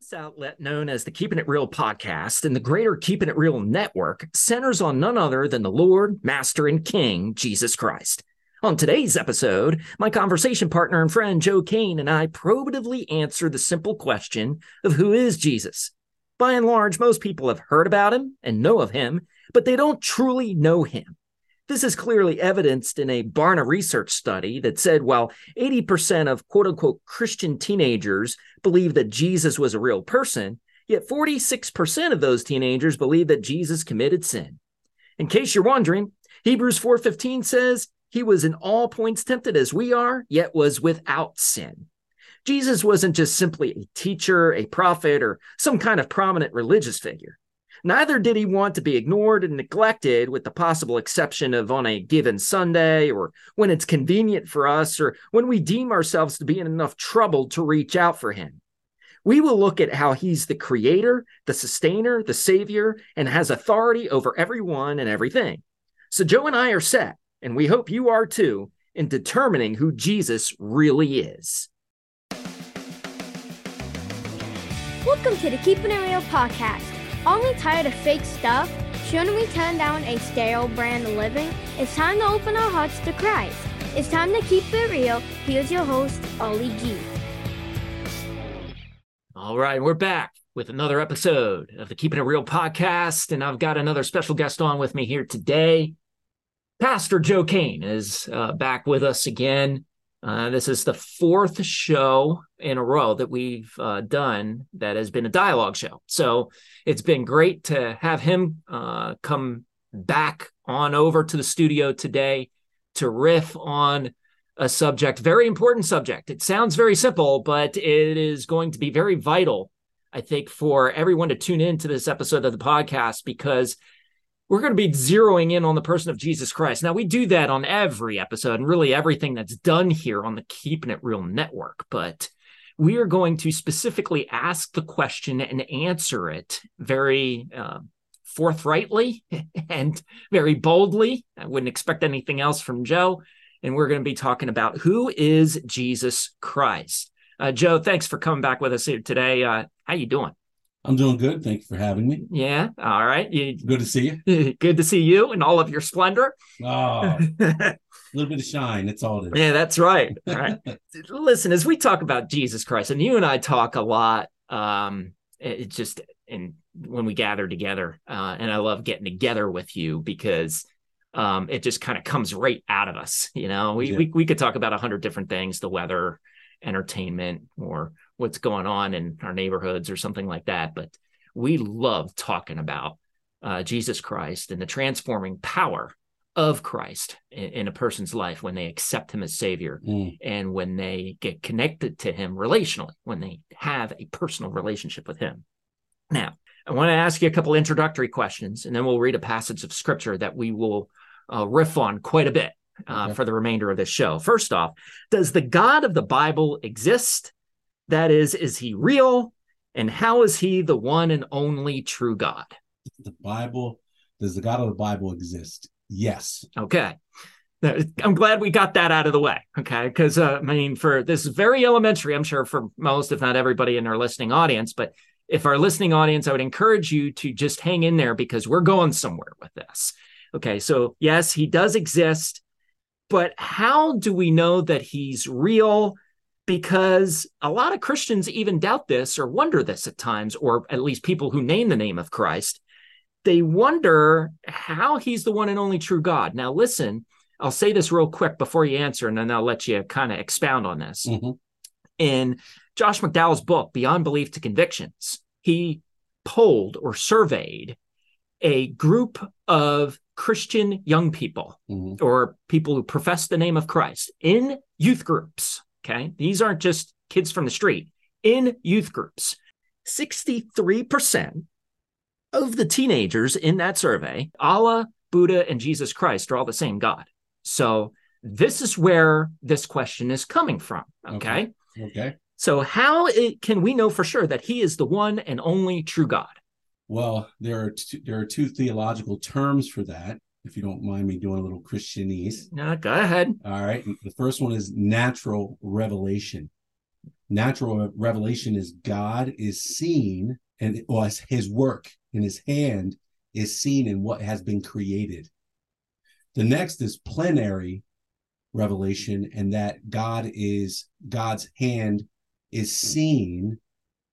This outlet, known as the Keeping It Real podcast and the greater Keeping It Real network, centers on none other than the Lord, Master, and King, Jesus Christ. On today's episode, my conversation partner and friend Joe Cain and I probatively answer the simple question of who is Jesus? By and large, most people have heard about him and know of him, but they don't truly know him. This is clearly evidenced in a Barna research study that said while 80% of quote unquote Christian teenagers believe that Jesus was a real person, yet 46% of those teenagers believe that Jesus committed sin. In case you're wondering, Hebrews 4:15 says, "He was in all points tempted as we are, yet was without sin." Jesus wasn't just simply a teacher, a prophet, or some kind of prominent religious figure. Neither did he want to be ignored and neglected, with the possible exception of on a given Sunday or when it's convenient for us or when we deem ourselves to be in enough trouble to reach out for him. We will look at how he's the creator, the sustainer, the savior, and has authority over everyone and everything. So, Joe and I are set, and we hope you are too, in determining who Jesus really is. Welcome to the Keeping It Real podcast. Only tired of fake stuff? Shouldn't we turn down a stale brand of living? It's time to open our hearts to Christ. It's time to keep it real. Here's your host, Ollie G. All right, we're back with another episode of the Keeping It Real podcast, and I've got another special guest on with me here today. Pastor Joe Cain is uh, back with us again. Uh, this is the fourth show in a row that we've uh, done that has been a dialogue show. So it's been great to have him uh, come back on over to the studio today to riff on a subject, very important subject. It sounds very simple, but it is going to be very vital, I think, for everyone to tune in to this episode of the podcast because we're going to be zeroing in on the person of Jesus Christ. Now, we do that on every episode and really everything that's done here on the Keeping It Real network, but we are going to specifically ask the question and answer it very uh, forthrightly and very boldly. I wouldn't expect anything else from Joe. And we're going to be talking about who is Jesus Christ. Uh, Joe, thanks for coming back with us here today. Uh, how you doing? I'm doing good. Thank you for having me. Yeah. All right. You, good to see you. good to see you and all of your splendor. Oh, a little bit of shine. That's all it is. Yeah, that's right. All right. Listen, as we talk about Jesus Christ, and you and I talk a lot, um, it just and when we gather together, uh, and I love getting together with you because um, it just kind of comes right out of us. You know, we yeah. we, we could talk about a hundred different things, the weather, entertainment, or what's going on in our neighborhoods or something like that. But we love talking about uh, Jesus Christ and the transforming power of Christ in, in, a person's life when they accept him as savior mm. and when they get connected to him relationally, when they have a personal relationship with him. Now, I want to ask you a couple introductory questions and then we'll read a passage of scripture that we will uh, riff on quite a bit uh, okay. for the remainder of this show. First off, does the God of the Bible exist? That is, is he real? And how is he the one and only true God? The Bible, does the God of the Bible exist? Yes. Okay. I'm glad we got that out of the way. Okay. Because, uh, I mean, for this is very elementary, I'm sure, for most, if not everybody in our listening audience. But if our listening audience, I would encourage you to just hang in there because we're going somewhere with this. Okay. So, yes, he does exist. But how do we know that he's real? Because a lot of Christians even doubt this or wonder this at times, or at least people who name the name of Christ. They wonder how he's the one and only true God. Now, listen, I'll say this real quick before you answer, and then I'll let you kind of expound on this. Mm-hmm. In Josh McDowell's book, Beyond Belief to Convictions, he polled or surveyed a group of Christian young people mm-hmm. or people who profess the name of Christ in youth groups Okay. These aren't just kids from the street in youth groups. 63% of the teenagers in that survey, Allah, Buddha, and Jesus Christ are all the same God. So this is where this question is coming from. Okay. Okay. okay. So, how it, can we know for sure that he is the one and only true God? Well, there are two, there are two theological terms for that if you don't mind me doing a little Christianese. No, go ahead. All right. The first one is natural revelation. Natural revelation is God is seen and or his work in his hand is seen in what has been created. The next is plenary revelation, and that God is God's hand is seen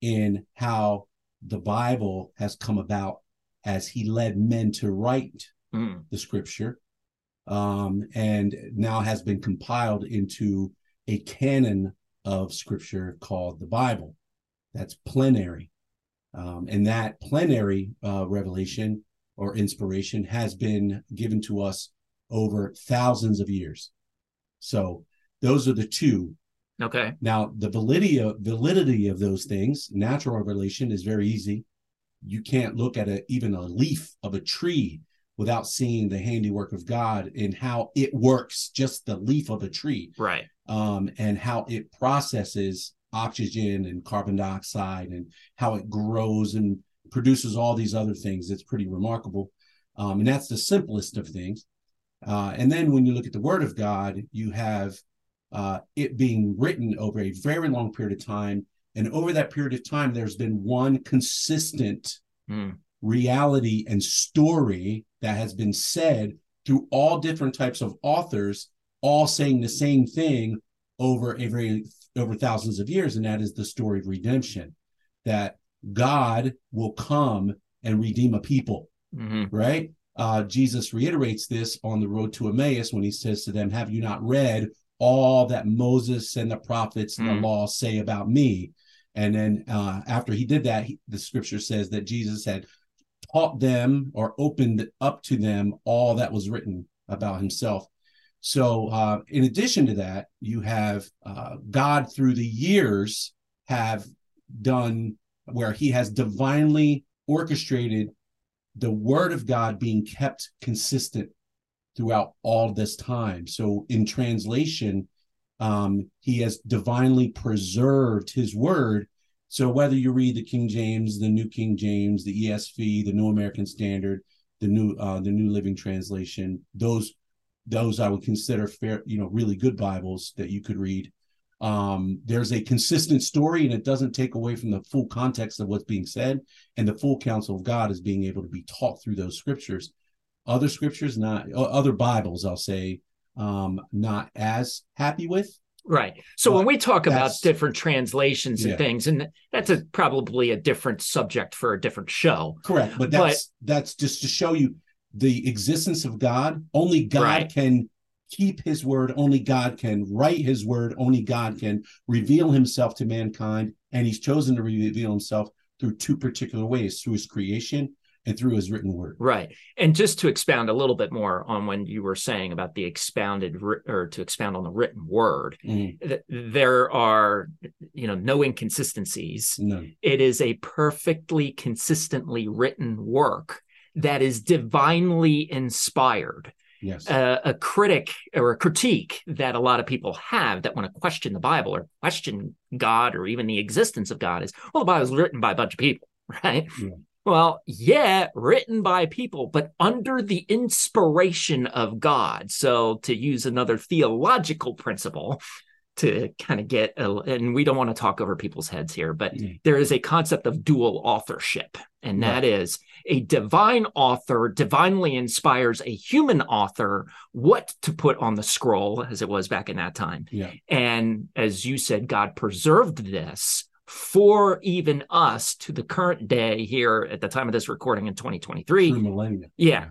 in how the Bible has come about as he led men to write Mm. the scripture um, and now has been compiled into a canon of scripture called the Bible. That's plenary. Um, and that plenary uh, revelation or inspiration has been given to us over thousands of years. So those are the two. Okay. Now, the validity of, validity of those things, natural revelation is very easy. You can't look at a, even a leaf of a tree without seeing the handiwork of God and how it works, just the leaf of a tree, Right. um, and how it processes oxygen and carbon dioxide and how it grows and produces all these other things. It's pretty remarkable. Um, and that's the simplest of things. Uh, and then when you look at the Word of God, you have uh, it being written over a very long period of time. And over that period of time, there's been one consistent Mm. reality and story that has been said through all different types of authors, all saying the same thing over a very over thousands of years, and that is the story of redemption. That God will come and redeem a people hmm right? Uh, Jesus reiterates this on the road to Emmaus when he says to them, Have you not read all that Moses and the prophets and Mm. the law say about me? And then uh, after he did that, he, the scripture says that Jesus had taught them or opened up to them all that was written about himself. So, uh, in addition to that, you have uh, God through the years have done where he has divinely orchestrated the word of God being kept consistent throughout all this time. So in translation, um, he has divinely preserved his word. So whether you read the King James, the New King James, the ESV, the New American Standard, the new uh, the New Living Translation, those those I would consider fair, you know, really good Bibles that you could read. Um, there's a consistent story, and it doesn't take away from the full context of what's being said and the full counsel of God is being able to be taught through those scriptures. Other scriptures, not other Bibles, I'll say, um, not as happy with. Right. So Well, when we talk about different translations and Yeah. things, and that's a, probably a different subject for a different show. Correct, but that's that's just to show you the existence of God. Only God Right. can keep His word. Only God can write His word. Only God can reveal Himself to mankind, and He's chosen to reveal Himself through two particular ways: through His creation and through His written word. Right. And just to expound a little bit more on when you were saying about the expounded or to expound on the written word, Mm, th- there are, you know, no inconsistencies. none. It is a perfectly consistently written work that is divinely inspired. Yes. Uh, a critic or a critique that a lot of people have that want to question the Bible or question God or even the existence of God is, well, the Bible was written by a bunch of people, right? Yeah. Well, yeah, written by people, but under the inspiration of God. So, to use another theological principle to kind of get, a, and we don't want to talk over people's heads here, but Mm. there is a concept of dual authorship, and Right. that is a divine author divinely inspires a human author what to put on the scroll, as it was back in that time. Yeah. And as you said, God preserved this for even us to the current day here at the time of this recording in 2023. Millennia. Yeah.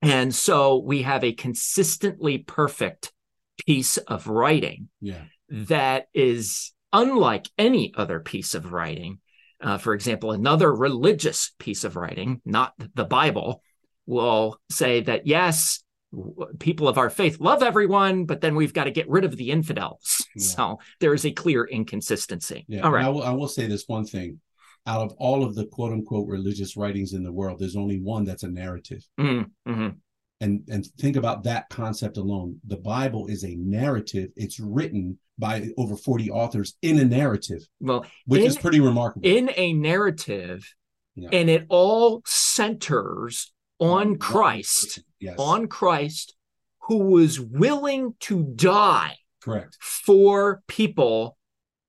And so we have a consistently perfect piece of writing Yeah. that is unlike any other piece of writing. Uh, for example, another religious piece of writing, not the Bible, will say that yes, people of our faith love everyone, but then we've got to get rid of the infidels. Yeah. So there is a clear inconsistency. Yeah. All right. I will, I will say this one thing. Out of all of the quote unquote religious writings in the world, there's only one that's a narrative. Mm, mhm. And and think about that concept alone. The Bible is a narrative. It's written by over 40 authors in a narrative, Well, which in, is pretty remarkable. in a narrative, Yeah. and it all centers on Christ. Yes. on Christ, who was willing to die correct. for people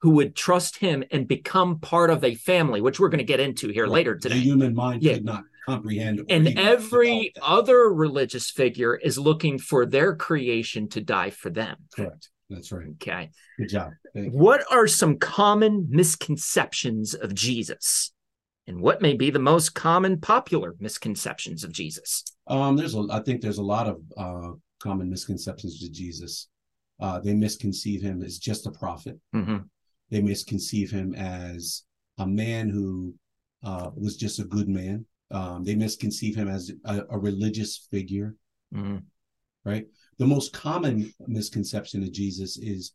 who would trust him and become part of a family, which we're going to get into here later today. The human mind Yeah. could not comprehend. and every other religious figure is looking for their creation to die for them. correct. That's right. Okay. Good job. What are some common misconceptions of Jesus? And what may be the most common popular misconceptions of Jesus? Um, there's a, I think there's a lot of uh, common misconceptions to Jesus. Uh, they misconceive him as just a prophet. Mhm. They misconceive him as a man who uh, was just a good man. Um, they misconceive him as a, a religious figure. Mhm. right? The most common misconception of Jesus is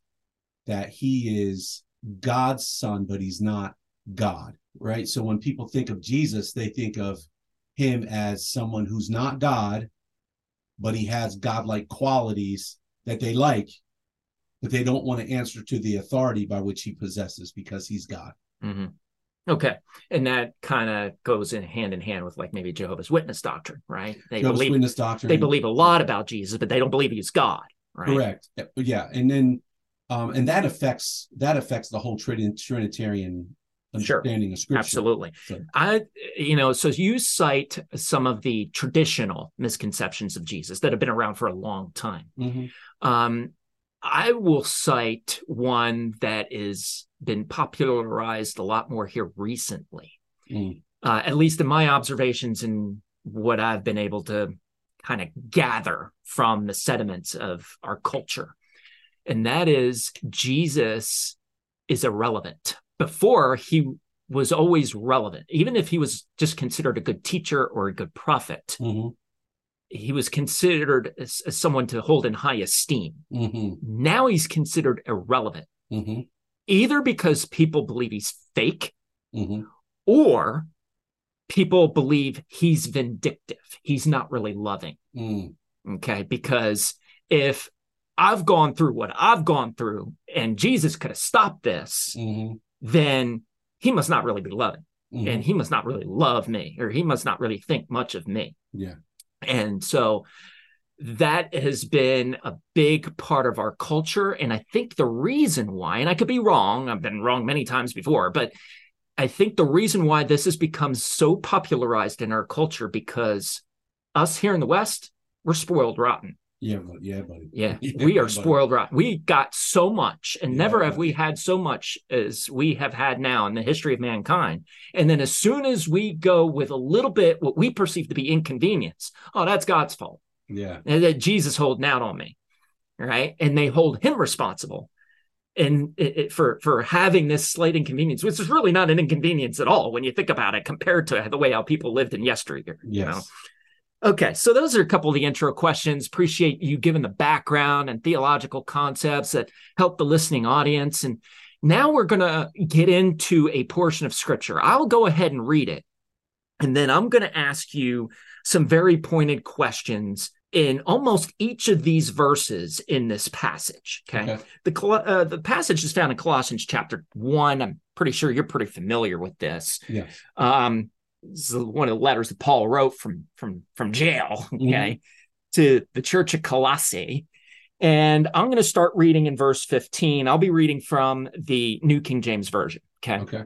that he is God's son, but he's not God, right? So when people think of Jesus, they think of him as someone who's not God, but he has godlike qualities that they like, but they don't want to answer to the authority by which he possesses because he's God. Mhm. Okay. And that kind of goes in hand in hand with like maybe Jehovah's Witness doctrine, right? They Jehovah's believe Witness doctrine. they believe a lot about Jesus, but they don't believe he's God, right? Correct. Yeah, and then um, and that affects that affects the whole Trin- Trinitarian Sure. understanding of Scripture. Absolutely. So- I, you know, so you cite some of the traditional misconceptions of Jesus that have been around for a long time. Mhm. Um, I will cite one that has been popularized a lot more here recently, Mm. uh, at least in my observations and what I've been able to kind of gather from the sediments of our culture. And that is Jesus is irrelevant. Before he was always relevant, even if he was just considered a good teacher or a good prophet, Mhm. He was considered as, as someone to hold in high esteem. Mhm. Now he's considered irrelevant, Mhm. either because people believe he's fake Mhm. or people believe he's vindictive. He's not really loving. Mm. Okay. Because if I've gone through what I've gone through and Jesus could have stopped this, Mhm. then he must not really be loving Mhm. and he must not really love me or he must not really think much of me. Yeah. And so that has been a big part of our culture. And I think the reason why, and I could be wrong, I've been wrong many times before, but I think the reason why this has become so popularized in our culture because us here in the West, we're spoiled rotten. Yeah, but yeah, buddy. Yeah, Yeah, we are buddy. spoiled rotten. We got so much, and Yeah, never have buddy. we had so much as we have had now in the history of mankind. And then as soon as we go with a little bit what we perceive to be inconvenience, oh, that's God's fault. Yeah. And that Jesus holding out on me, right? And they hold him responsible, and it, it- for for having this slight inconvenience, which is really not an inconvenience at all when you think about it, compared to the way how people lived in yesteryear. You know? Yes. Okay, so those are a couple of the intro questions. Appreciate you giving the background and theological concepts that help the listening audience. And now we're going to get into a portion of scripture. I'll go ahead and read it. And then I'm going to ask you some very pointed questions in almost each of these verses in this passage. Okay. Okay. The, uh, the passage is found in Colossians chapter one. I'm pretty sure you're pretty familiar with this. Yeah. Um, this is one of the letters that Paul wrote from from from jail, Mm-hmm. okay, to the church of Colossae. And I'm going to start reading in verse 15. I'll be reading from the New King James Version. Okay. Okay.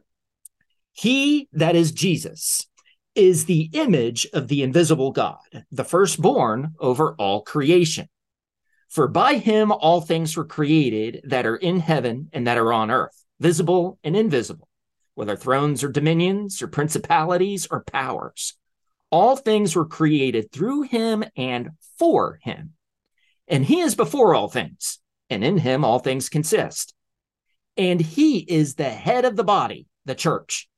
He, that is Jesus, is the image of the invisible God, the firstborn over all creation. For by him all things were created that are in heaven and that are on earth, visible and invisible, whether thrones or dominions or principalities or powers. All things were created through him and for him. And he is before all things, and in him all things consist. And he is the head of the body, the church,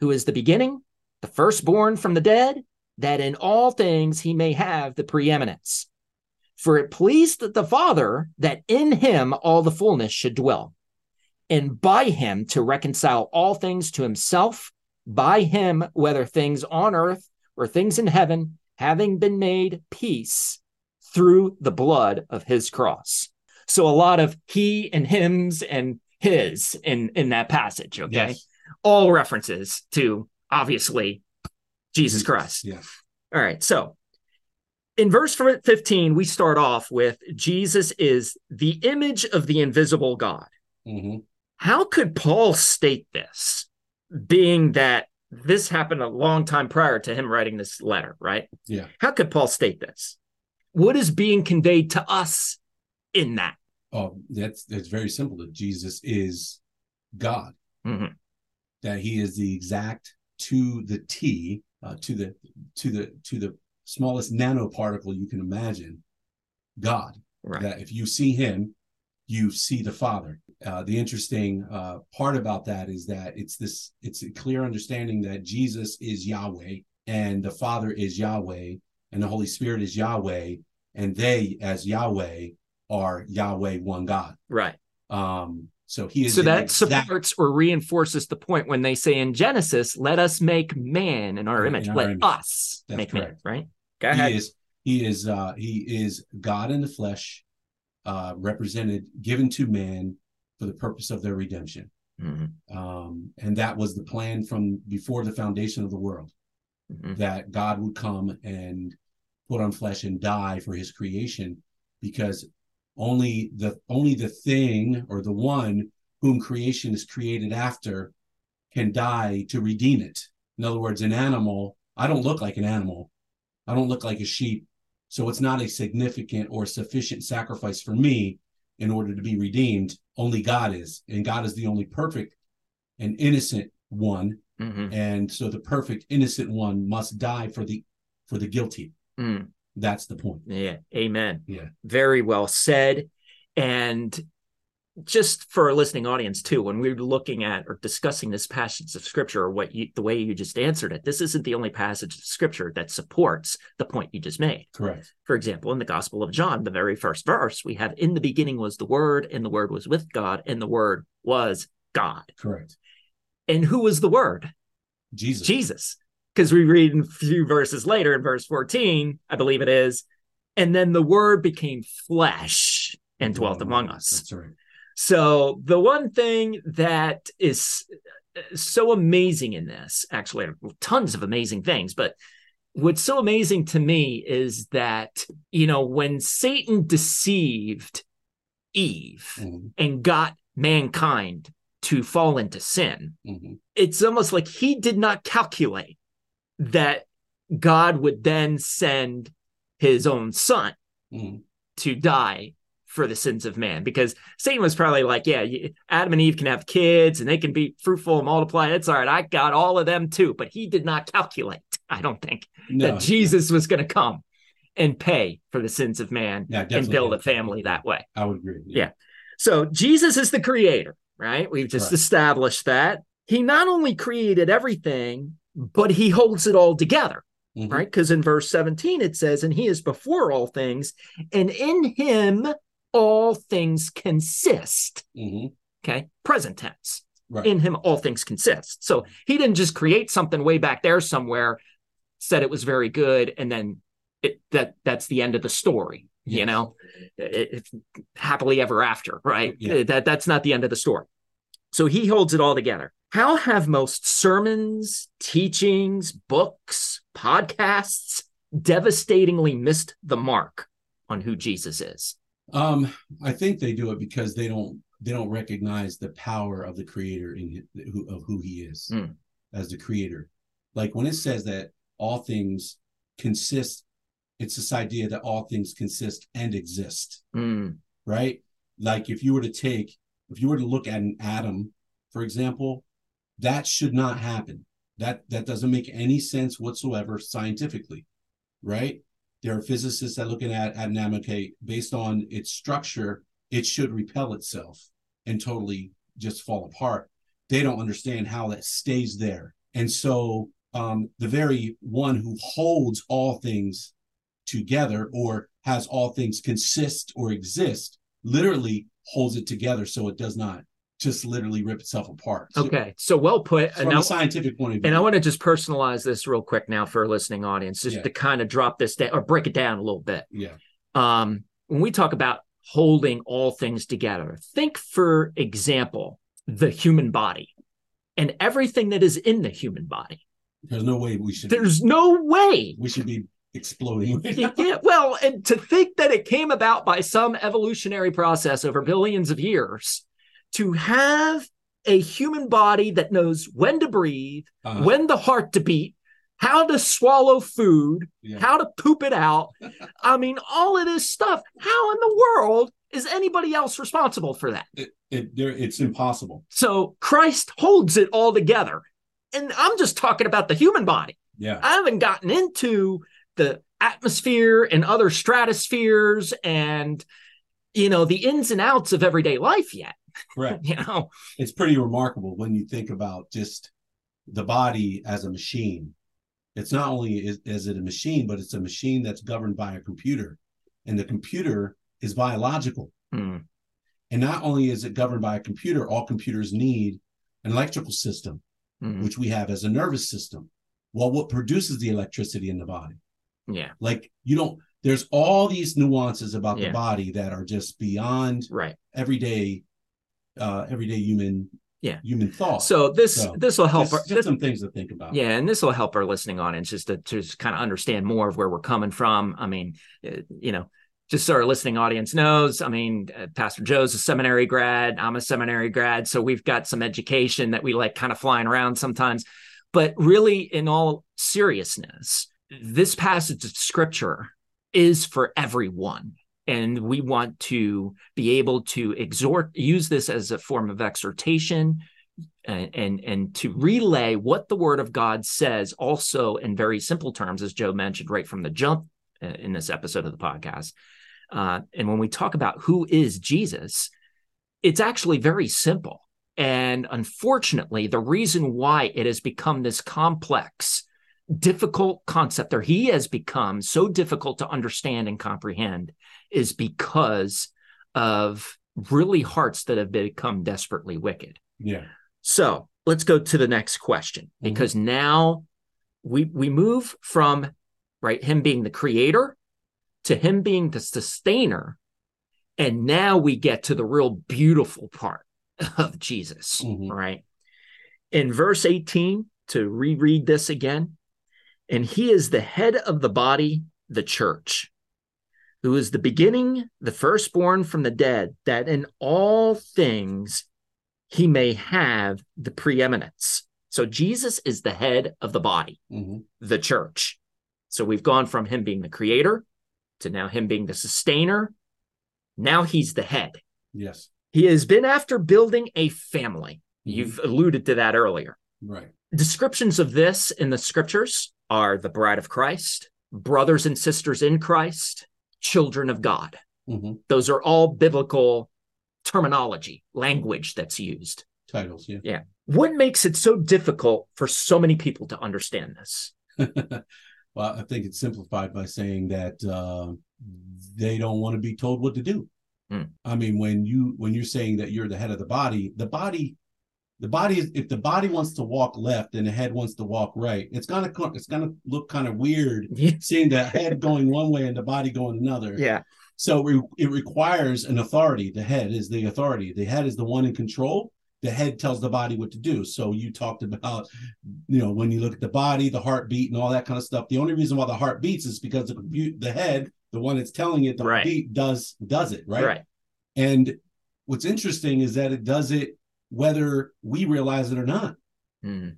who is the beginning, the firstborn from the dead, that in all things he may have the preeminence. For it pleased the Father that in him all the fullness should dwell, and by him to reconcile all things to himself, by him, whether things on earth or things in heaven, having been made peace through the blood of his cross. So a lot of he and hims and his in in that passage, okay? Yes. All references to obviously Jesus Christ. Yeah. All right. So in verse 15, we start off with Jesus is the image of the invisible God. hmm How could Paul state this, being that this happened a long time prior to him writing this letter, right? Yeah. How could Paul state this? What is being conveyed to us in that? Oh, that's that's very simple. That Jesus is God. Mhm. That He is the exact to the T, uh, to the to the to the smallest nanoparticle you can imagine. God. Right. That if you see Him, you see the Father. Uh, the interesting uh, part about that is that it's this it's a clear understanding that Jesus is Yahweh and the Father is Yahweh and the Holy Spirit is Yahweh and they as Yahweh are Yahweh one God. Right. Um, so he is So that exact- supports or reinforces the point when they say in Genesis, let us make man in our In image. our let image. us That's make man, right? Go ahead. he is he is uh he is God in the flesh, uh represented, given to man for the purpose of their redemption. Mhm, Um, and that was the plan from before the foundation of the world. mhm. that God would come and put on flesh and die for his creation because only the only the thing or the one whom creation is created after can die to redeem it. In other words, an animal, I don't look like an animal. I don't look like a sheep. So it's not a significant or sufficient sacrifice for me in order to be redeemed. Only God is. And God is the only perfect and innocent one Mhm, and so the perfect innocent one must die for the for the guilty mm. that's the point Yeah. Amen. Yeah. Very well said. And just for our listening audience too, when we're looking at or discussing this passage of scripture, or what you the way you just answered it, this isn't the only passage of scripture that supports the point you just made. correct For example, in the Gospel of John, the very first verse, we have in the beginning was the word, and the word was with God, and the word was God. correct And who was the word? jesus Jesus. Because we read in a few verses later, in verse 14, I believe it is, and then the word became flesh and dwelt among us. that's right So the one thing that is so amazing in this, actually, tons of amazing things, but what's so amazing to me is that, you know, when Satan deceived Eve Mhm, and got mankind to fall into sin, mhm. it's almost like he did not calculate that God would then send his own son Mhm. to die for the sins of man because Satan was probably like, yeah, Adam and Eve can have kids and they can be fruitful and multiply. It's all right. I got all of them too. But he did not calculate, I don't think, no that Jesus was going to come and pay for the sins of man yeah, and build a family that way. i would agree Yeah. So Jesus is the creator, right? We've just Correct. established that. He not only created everything, but he holds it all together, Mhm. right? Because in verse 17 it says, and he is before all things, and in him all things consist. Mhm. Okay. Present tense. right In him all things consist. So he didn't just create something way back there somewhere, said it was very good, and then it that that's the end of the story. You know, it, it's happily ever after, right? Yeah. That that's not the end of the story. So he holds it all together. How have most sermons, teachings, books, podcasts devastatingly missed the mark on who Jesus is? Um i think they do it because they don't they don't recognize the power of the creator in who of who he is Mm. as the creator like when it says that all things consist it's this idea that all things consist and exist Mm, right? Like if you were to take, if you were to look at an atom, for example, that should not happen. That that doesn't make any sense whatsoever scientifically, right? There are physicists that looking at atom, based on its structure, it should repel itself and totally just fall apart. They don't understand how that stays there. And so um, the very one who holds all things together or has all things consist or exist literally holds it together so it does not just literally rip itself apart. So okay. So well put. from And I- a scientific point of view. And I want to just personalize this real quick now for a listening audience, just Yeah. to kind of drop this down or break it down a little bit. yeah. Um, when we talk about holding all things together, think, for example, the human body and everything that is in the human body. There's no way we should There's no way. we should be exploding. yeah, well, and to think that it came about by some evolutionary process over billions of years to have a human body that knows when to breathe, Uh, when the heart to beat, how to swallow food, yeah. how to poop it out. I mean, all of this stuff. How in the world is anybody else responsible for that? it, it, it's impossible. So Christ holds it all together. And I'm just talking about the human body. Yeah. I haven't gotten into the atmosphere and other stratospheres and you know the ins and outs of everyday life yet. Correct. You know, It's pretty remarkable when you think about just the body as a machine. It's not only is, is it a machine, but it's a machine that's governed by a computer. And the computer is biological. Hmm. And not only is it governed by a computer, all computers need an electrical system, Mhm. which we have as a nervous system. Well, what produces the electricity in the body? yeah, Like you don't, there's all these nuances about Yeah. the body that are just beyond right. everyday, uh, everyday human, Yeah. human thought. So this So, this will help. just, our, just this- some things to think about. yeah, and this will help our listening audience just to, to just kind of understand more of where we're coming from. I mean, uh, you know, just so our listening audience knows, I mean, uh, Pastor Joe's a seminary grad. I'm a seminary grad, so we've got some education that we like kind of flying around sometimes. But really, in all seriousness, this passage of scripture is for everyone. And we want to be able to exhort, use this as a form of exhortation and, and, and to relay what the word of God says, also in very simple terms, as Joe mentioned right from the jump uh, in this episode of the podcast. Uh, and when we talk about who is Jesus, it's actually very simple. And unfortunately, the reason why it has become this complex, difficult concept, or he has become so difficult to understand and comprehend, is because of really hearts that have become desperately wicked. Yeah. So let's go to the next question because now we we move from right him being the creator to him being the sustainer, and now we get to the real beautiful part of Jesus, Mhm. right? In verse 18, to reread this again, and he is the head of the body, the church, who is the beginning, the firstborn from the dead, that in all things he may have the preeminence. So Jesus is the head of the body, hmm the church. So we've gone from him being the creator to now him being the sustainer. Now he's the head. Yes. He has been after building a family. Mhm. You've alluded to that earlier. Right. Descriptions of this in the scriptures are the bride of Christ, brothers and sisters in Christ, children of God. hmm Those are all biblical terminology, language that's used. Titles. Yeah. What makes it so difficult for so many people to understand this? well, I think it's simplified by saying that uh, they don't want to be told what to do. Hmm. I mean, when you when you're saying that you're the head of the body, the body, the body is if the body wants to walk left and the head wants to walk right, it's gonna it's gonna look kind of weird seeing the head going one way and the body going another. yeah. So re- it requires an authority. The head is the authority. The head is the one in control. The head tells the body what to do. So you talked about, you know, when you look at the body, the heartbeat, and all that kind of stuff. The only reason why the heart beats is because the the head, the one that's telling it the Right. beat, does does it right. Right. And what's interesting is that it does it whether we realize it or not. Mm.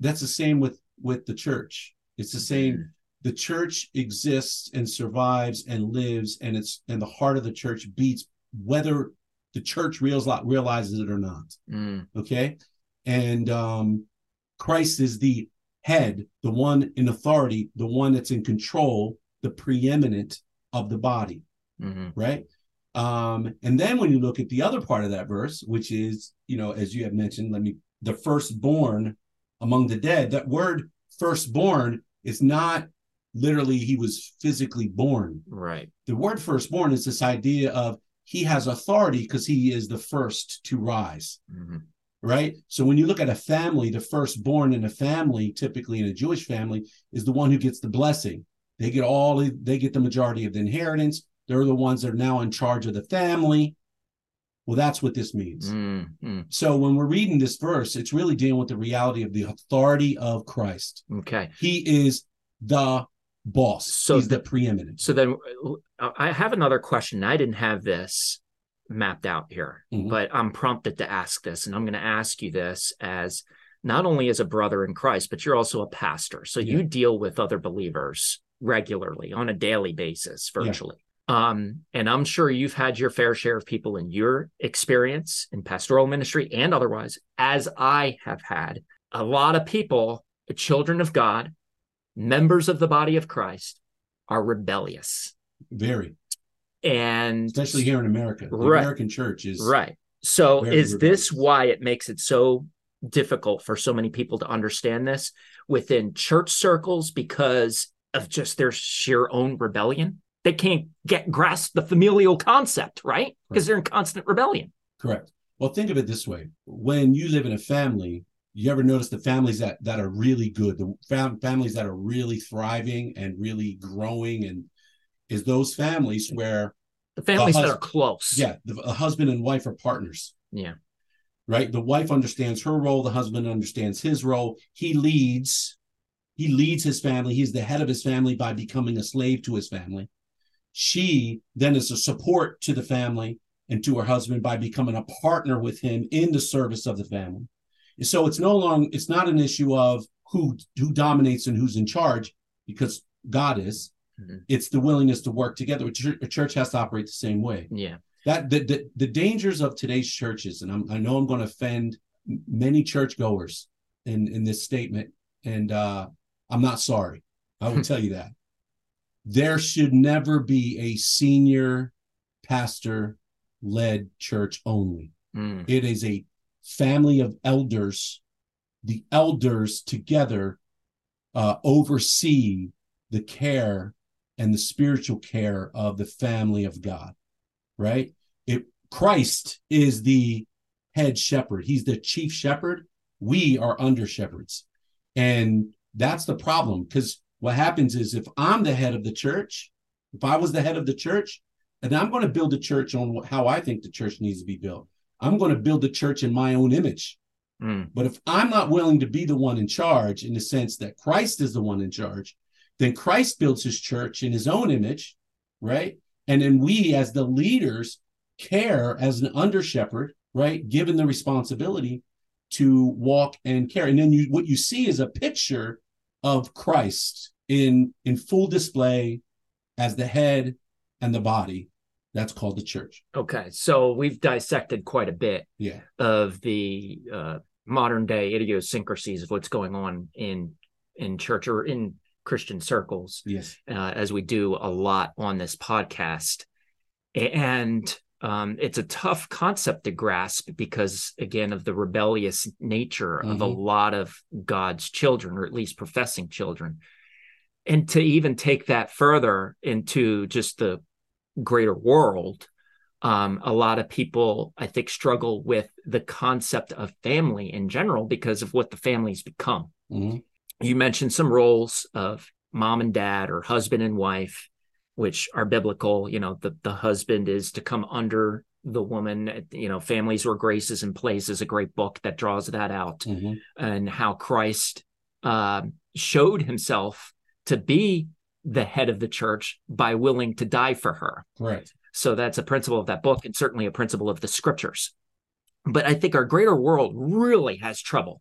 That's the same with with the church. It's the same the church exists and survives and lives and it's and the heart of the church beats whether the church realizes it or not Mm. okay and um christ is the head the one in authority the one that's in control the preeminent of the body Mhm. right um and then when you look at the other part of that verse which is you know as you have mentioned let me the firstborn among the dead that word firstborn is not literally he was physically born. Right. the word firstborn is this idea of he has authority because he is the first to rise. Mhm. right? So when you look at a family the firstborn in a family typically in a jewish family is the one who gets the blessing. They get all they get the majority of the inheritance they're the ones that are now in charge of the family well that's what this means Mm. Mm. so when we're reading this verse it's really dealing with the reality of the authority of christ Okay. he is the boss So he's the- the preeminent So then uh, I have another question. I didn't have this mapped out here, Mhm. but I'm prompted to ask this, and I'm going to ask you this as not only as a brother in Christ, but you're also a pastor. So you deal with other believers regularly on a daily basis, Yeah. Um, and I'm sure you've had your fair share of people in your experience in pastoral ministry and otherwise, as I have had. A lot of people, children of God, members of the body of Christ, are rebellious. Very, And especially here in America. The Right. American church is Right. So is this why it makes it so difficult for so many people to understand this within church circles because of just their sheer own rebellion? They can't get grasp the familial concept, right? Because they're in constant rebellion. correct. Well, think of it this way: when you live in a family, you ever notice the families that that are really good, the fam- families that are really thriving and really growing, and is those families where The families that hus- are close. yeah, the, the husband and wife are partners. Yeah. right? The wife understands her role, the husband understands his role. He leads, he leads his family. He's the head of his family by becoming a slave to his family. She then is a support to the family and to her husband by becoming a partner with him in the service of the family. And so it's no long it's not an issue of who who dominates and who's in charge because God is. Mhm. It's the willingness to work together. A church, has to operate the same way Yeah. that the, the the dangers of today's churches, and I'm, I know I'm going to offend many churchgoers in in this statement, and uh, I'm not sorry. I will tell you that there should never be a senior pastor led church only. Mm. It is a family of elders. The elders together uh, oversee the care and the spiritual care of the family of God, right? It Christ is the head shepherd. He's the chief shepherd. We are under shepherds. And that's the problem because what happens is if I'm the head of the church, if I was the head of the church, and I'm going to build a church on how I think the church needs to be built. I'm going to build the church in my own image. Mm. But if I'm not willing to be the one in charge in the sense that Christ is the one in charge, then Christ builds his church in his own image, right? And then we, as the leaders, care as an under shepherd, right? Given the responsibility to walk and care. And then you what you see is a picture of Christ in in full display as the head and the body. That's called the church. Okay. So we've dissected quite a bit Yeah. of the uh, modern day idiosyncrasies of what's going on in in church or in Christian circles, Yes. uh, as we do a lot on this podcast, and um, it's a tough concept to grasp because, again, of the rebellious nature of a Mhm. lot of God's children, or at least professing children, and to even take that further into just the greater world um, a lot of people i think struggle with the concept of family in general because of what the family's become Mhm. you mentioned some roles of mom and dad or husband and wife which are biblical you know the, the husband is to come under the woman you know families where grace is in place is a great book that draws that out Mhm. and how Christ um, showed himself to be the head of the church by willing to die for her. Right. So that's a principle of that book and certainly a principle of the scriptures. But I think our greater world really has trouble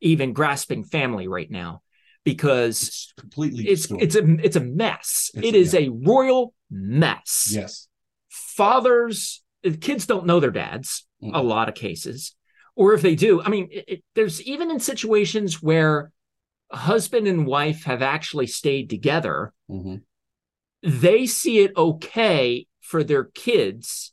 even grasping family right now because It's completely it's distorted. it's a it's a mess. It's- It is yeah. a royal mess. yes. Fathers, kids don't know their dads a Mm-mm. lot of cases or if they do i mean it, it- there's even in situations where husband and wife have actually stayed together Mhm. they see it okay for their kids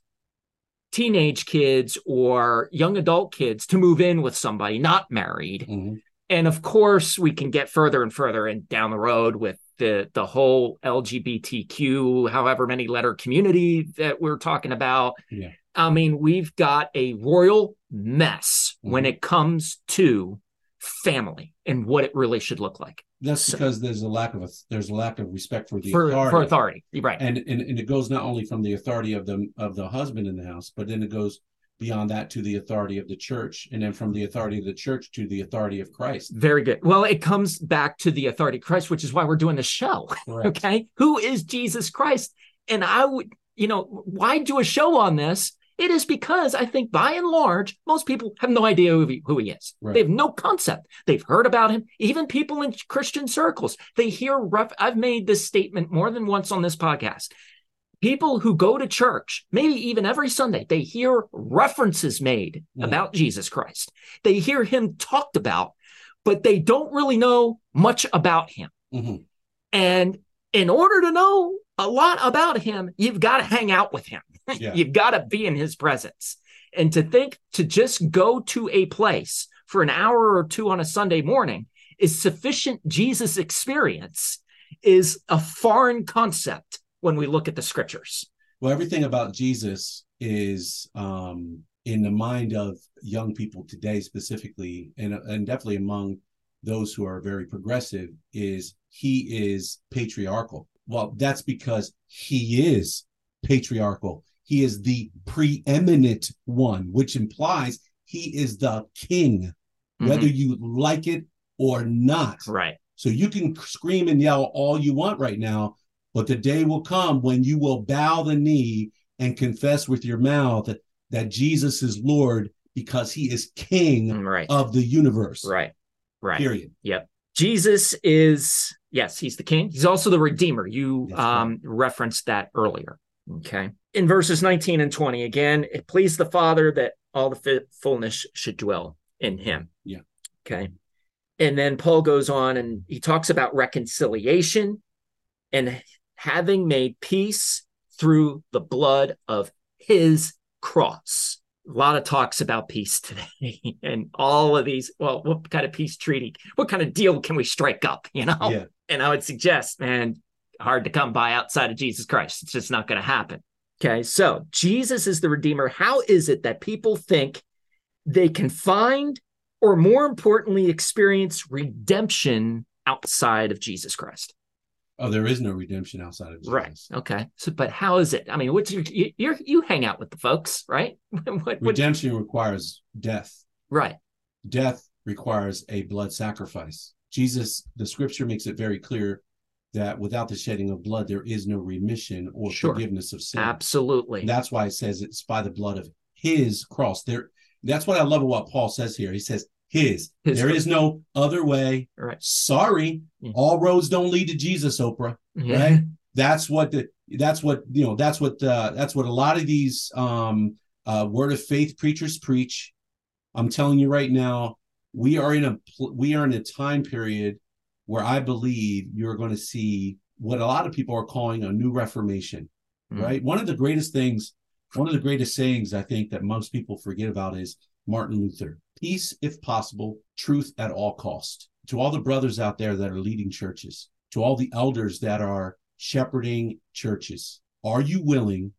teenage kids or young adult kids to move in with somebody not married Mhm. and of course we can get further and further and down the road with the the whole lgbtq however many letter community that we're talking about Yeah. i mean we've got a royal mess when Mhm. it comes to family and what it really should look like That's So- because there's a lack of a, there's a lack of respect for the for authority. for authority right And, and and it goes not only from the authority of the of the husband in the house, but then it goes beyond that to the authority of the church, and then from the authority of the church to the authority of Christ. very good well it comes back to the authority of christ which is why we're doing the show Correct. okay who is jesus christ and i would you know why do a show on this It is because I think by and large, most people have no idea who he, who he is. Right. They have no concept. They've heard about him. Even people in Christian circles, they hear rough. I've made this statement more than once on this podcast. People who go to church, maybe even every Sunday, they hear references made Mm. about Jesus Christ. They hear him talked about, but they don't really know much about him. Mhm. And in order to know a lot about him, you've got to hang out with him. Yeah. you've got to be in his presence. And to think to just go to a place for an hour or two on a Sunday morning is sufficient Jesus experience is a foreign concept when we look at the scriptures. Well, everything about Jesus is um, in the mind of young people today, specifically, and and definitely among those who are very progressive, is he is patriarchal. Well, that's because he is patriarchal. He is the preeminent one, which implies he is the king, whether you like it or not. Mm-hmm. Right. So you can scream and yell all you want right now, but the day will come when you will bow the knee and confess with your mouth that, that Jesus is Lord because he is king Right. of the universe. right. Right. Period. Yep. Jesus is, yes, he's the king. He's also the redeemer. You That's right. um, referenced that earlier. Okay. In verses 19 and 20, again, it pleased the Father that all the fullness should dwell in him. Yeah. Okay. And then Paul goes on and he talks about reconciliation and having made peace through the blood of his cross. A lot of talks about peace today and all of these. Well, what kind of peace treaty? What kind of deal can we strike up? You know? Yeah. And I would suggest, man, hard to come by outside of Jesus Christ. It's just not going to happen. Okay. So Jesus is the Redeemer. How is it that people think they can find, or more importantly, experience redemption outside of Jesus Christ? Oh, there is no redemption outside of Jesus. Right. Okay. So, but how is it? I mean, what's your, you, you're, you hang out with the folks, right? what, what, Redemption requires death. right. Death requires a blood sacrifice. Jesus, the scripture makes it very clear that without the shedding of blood, there is no remission or Sure. forgiveness of sin. Absolutely. And that's why it says it's by the blood of his cross. There, that's what I love about what Paul says here. He says his. His there is no other way. Right. Sorry, Yeah. all roads don't lead to Jesus, Oprah. Yeah. Right. That's what the. That's what you know. That's what. Uh, that's what a lot of these um, uh, word of faith preachers preach. I'm telling you right now, we are in a we are in a time period where I believe you're going to see what a lot of people are calling a new reformation Mm. right? One of the greatest things, one of the greatest sayings I think that most people forget about is Martin Luther peace if possible, truth at all cost. To all the brothers out there that are leading churches, to all the elders that are shepherding churches, are you willing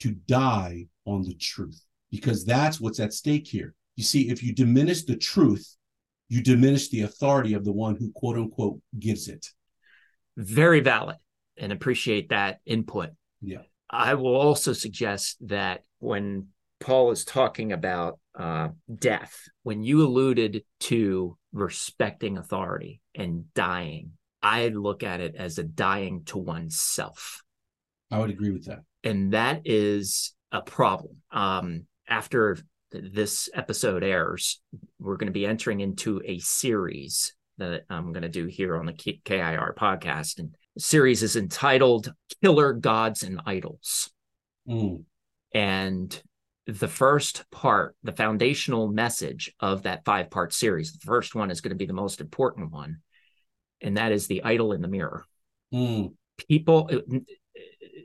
to die on the truth? Because that's what's at stake here. You see, if you diminish the truth, you diminish the authority of the one who quote unquote gives it. Very valid and appreciate that input. Yeah. I will also suggest that when Paul is talking about uh, death, when you alluded to respecting authority and dying, I look at it as a dying to oneself. I would agree with that. And that is a problem. Um, after this episode airs, we're going to be entering into a series that I'm going to do here on the KIR podcast. And the series is entitled Killer Gods and Idols. Mm, And the first part, the foundational message of that five part series, the first one is going to be the most important one. And that is the idol in the mirror. mm, People,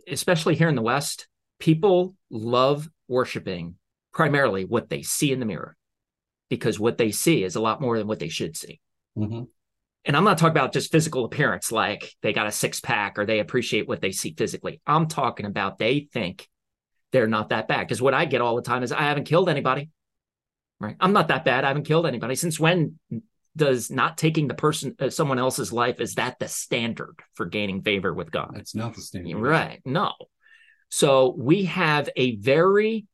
especially here in the West, people love worshiping primarily what they see in the mirror because what they see is a lot more than what they should see. mhm. And I'm not talking about just physical appearance, like they got a six pack or they appreciate what they see physically. I'm talking about they think they're not that bad. Because what I get all the time is I haven't killed anybody. Right. I'm not that bad. I haven't killed anybody. Since when does not taking the person, uh, someone else's life, is that the standard for gaining favor with God? It's not the standard. Right. No. So we have a very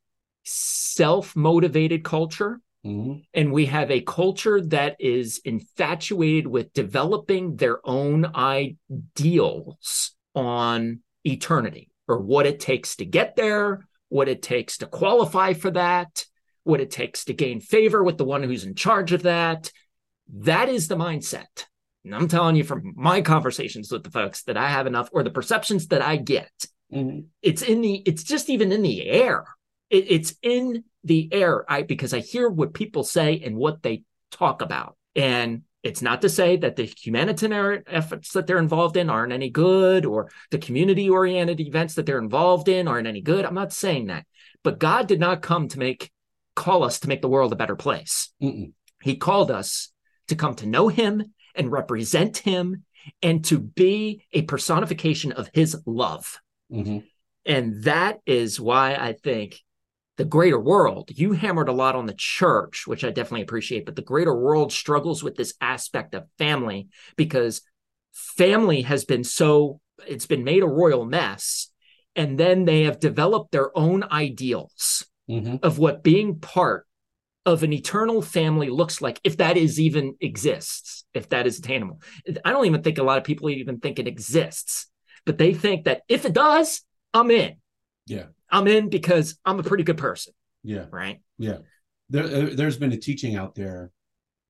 self motivated culture Mhm. and we have a culture that is infatuated with developing their own ideals on eternity or what it takes to get there what it takes to qualify for that, what it takes to gain favor with the one who's in charge of that. That is the mindset. And I'm telling you from my conversations with the folks that I have enough, or the perceptions that I get, Mhm. it's in the, it's just even in the air. It, it's in the air. I because I hear what people say and what they talk about. And it's not to say that the humanitarian efforts that they're involved in aren't any good or the community oriented events that they're involved in aren't any good. I'm not saying that. But God did not come to make call us to make the world a better place. Mm-mm. He called us to come to know him and represent him and to be a personification of his love. Mhm. And that is why I think the greater world, you hammered a lot on the church, which I definitely appreciate, but the greater world struggles with this aspect of family because family has been so, it's been made a royal mess. And then they have developed their own ideals Mhm. of what being part of an eternal family looks like, if that is even exists, if that is attainable. I don't even think a lot of people even think it exists, but they think that if it does, I'm in. Yeah. I'm in because I'm a pretty good person, Yeah. right? Yeah. There, uh, there's been a teaching out there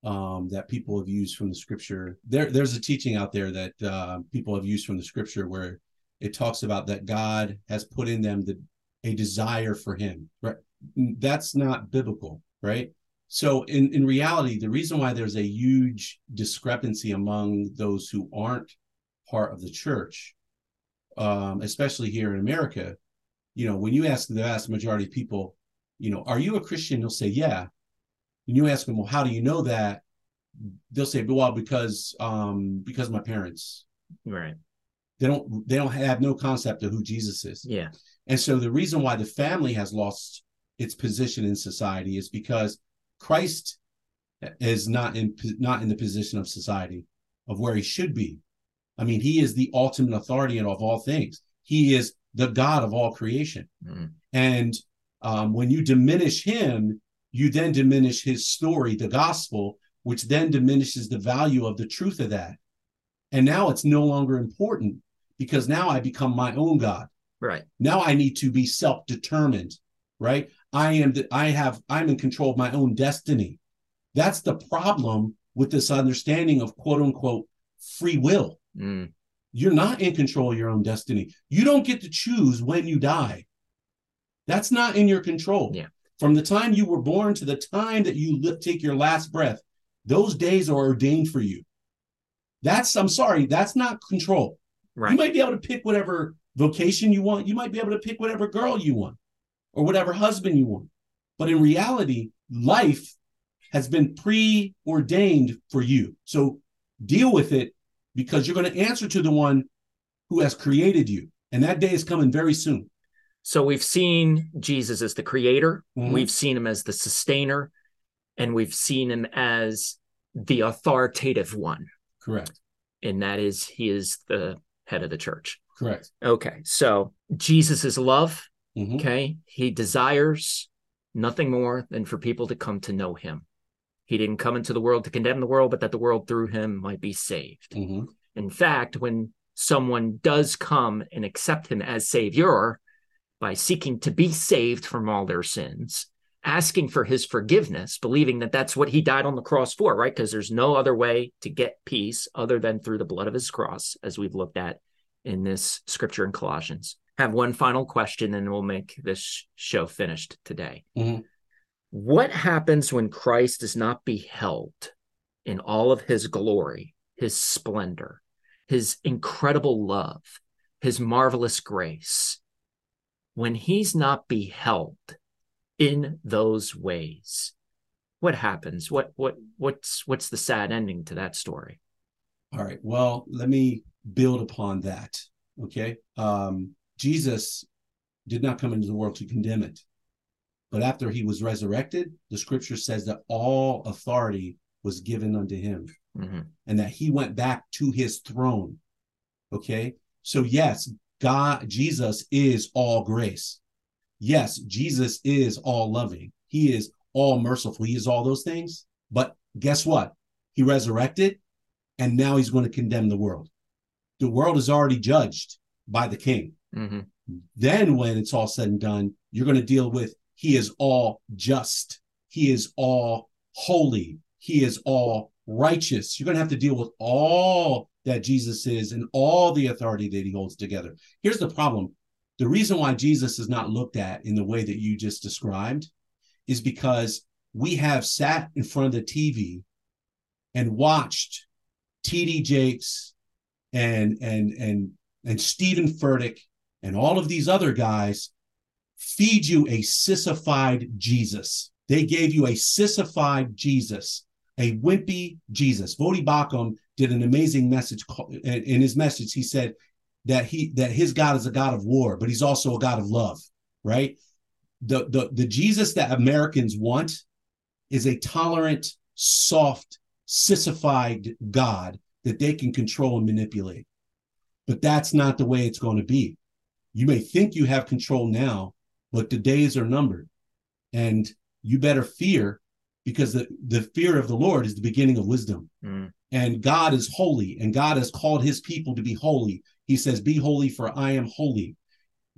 um, that people have used from the scripture. There, there's a teaching out there that uh, people have used from the scripture where it talks about that God has put in them the, a desire for Him. Right? That's not biblical, right? So, in in reality, the reason why there's a huge discrepancy among those who aren't part of the church, um, especially here in America, you know, when you ask the vast majority of people, you know, are you a Christian? They'll say, yeah. And you ask them, well, how do you know that? They'll say, well, because um, because my parents. Right. They don't they don't have no concept of who Jesus is. Yeah. And so the reason why the family has lost its position in society is because Christ is not in not in the position of society of where he should be. I mean, he is the ultimate authority and of all things. He is the God of all creation. Mm. And um, when you diminish him, you then diminish his story, the gospel, which then diminishes the value of the truth of that. And now it's no longer important because now I become my own God. Right. Now I need to be self-determined, right? I am that I have I'm in control of my own destiny. That's the problem with this understanding of quote unquote free will. Mm. You're not in control of your own destiny. You don't get to choose when you die. That's not in your control. Yeah. From the time you were born to the time that you li- take your last breath, those days are ordained for you. That's, I'm sorry, that's not control. Right. You might be able to pick whatever vocation you want. You might be able to pick whatever girl you want or whatever husband you want. But in reality, life has been preordained for you. So deal with it because you're going to answer to the one who has created you. And that day is coming very soon. So we've seen Jesus as the creator, Mhm. we've seen him as the sustainer, and we've seen him as the authoritative one. Correct. And that is, he is the head of the church. Correct. Okay. So Jesus is love. Mhm. Okay. He desires nothing more than for people to come to know him. He didn't come into the world to condemn the world, but that the world through him might be saved. Mhm. In fact, when someone does come and accept him as savior by seeking to be saved from all their sins, asking for his forgiveness, believing that that's what he died on the cross for, right? Because there's no other way to get peace other than through the blood of his cross, as we've looked at in this scripture in Colossians. Have one final question and we'll make this show finished today. Mhm. What happens when Christ is not beheld in all of his glory, his splendor, his incredible love, his marvelous grace? When he's not beheld in those ways, what happens? What what what's what's the sad ending to that story? All right. Well, let me build upon that. Okay. Um, Jesus did not come into the world to condemn it. But after he was resurrected, the scripture says that all authority was given unto him Mhm. and that he went back to his throne. Okay. So, yes, God, Jesus is all grace. Yes, Jesus is all loving. He is all merciful. He is all those things. But guess what? He resurrected and now he's going to condemn the world. The world is already judged by the king. Mhm. Then, when it's all said and done, you're going to deal with he is all just, he is all holy, he is all righteous. You're going to have to deal with all that Jesus is and all the authority that he holds together. Here's the problem the reason why Jesus is not looked at in the way that you just described is because we have sat in front of the TV and watched TD Jakes and and and and Steven Furtick and all of these other guys feed you a sissified Jesus. They gave you a sissified Jesus, a wimpy Jesus. Voddie Baucham did an amazing message in his message. He said that he that his God is a God of war, but he's also a God of love, right? The the the Jesus that Americans want is a tolerant, soft, sissified God that they can control and manipulate. But that's not the way it's going to be. You may think you have control now, but the days are numbered. And you better fear because the, the fear of the Lord is the beginning of wisdom. Mm. And God is holy, and God has called his people to be holy. He says, Be holy, for I am holy.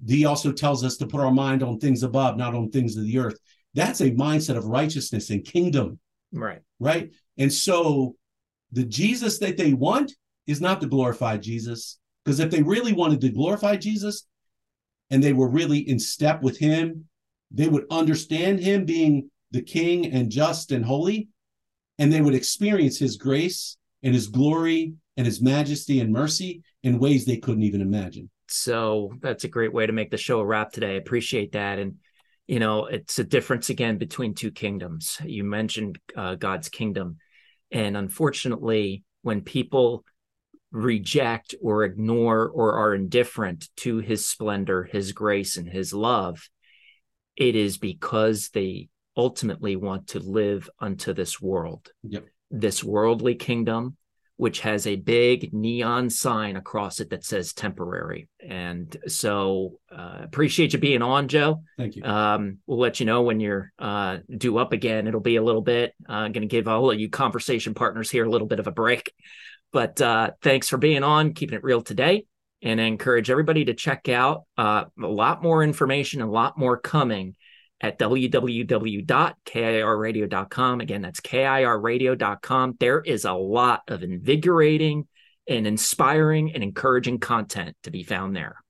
He also tells us to put our mind on things above, not on things of the earth. That's a mindset of righteousness and kingdom. Right. Right. And so the Jesus that they want is not the glorified Jesus. Because if they really wanted to glorify Jesus and they were really in step with him, they would understand him being the king and just and holy, and they would experience his grace and his glory and his majesty and mercy in ways they couldn't even imagine. So that's a great way to make the show a wrap today. I appreciate that. And you know it's a difference again between two kingdoms you mentioned uh, god's kingdom and unfortunately when people reject or ignore or are indifferent to his splendor his grace and his love it is because they ultimately want to live unto this world yep. this worldly kingdom which has a big neon sign across it that says temporary. And so uh, appreciate you being on, Joe. Thank you. Um, we'll let you know when you're uh, due up again. It'll be a little bit. I'm uh, going to give all of you conversation partners here a little bit of a break. But uh, thanks for being on, keeping it real today. And I encourage everybody to check out uh, a lot more information, a lot more coming at www.kirradio.com. Again, that's kirradio.com. There is a lot of invigorating and inspiring and encouraging content to be found there.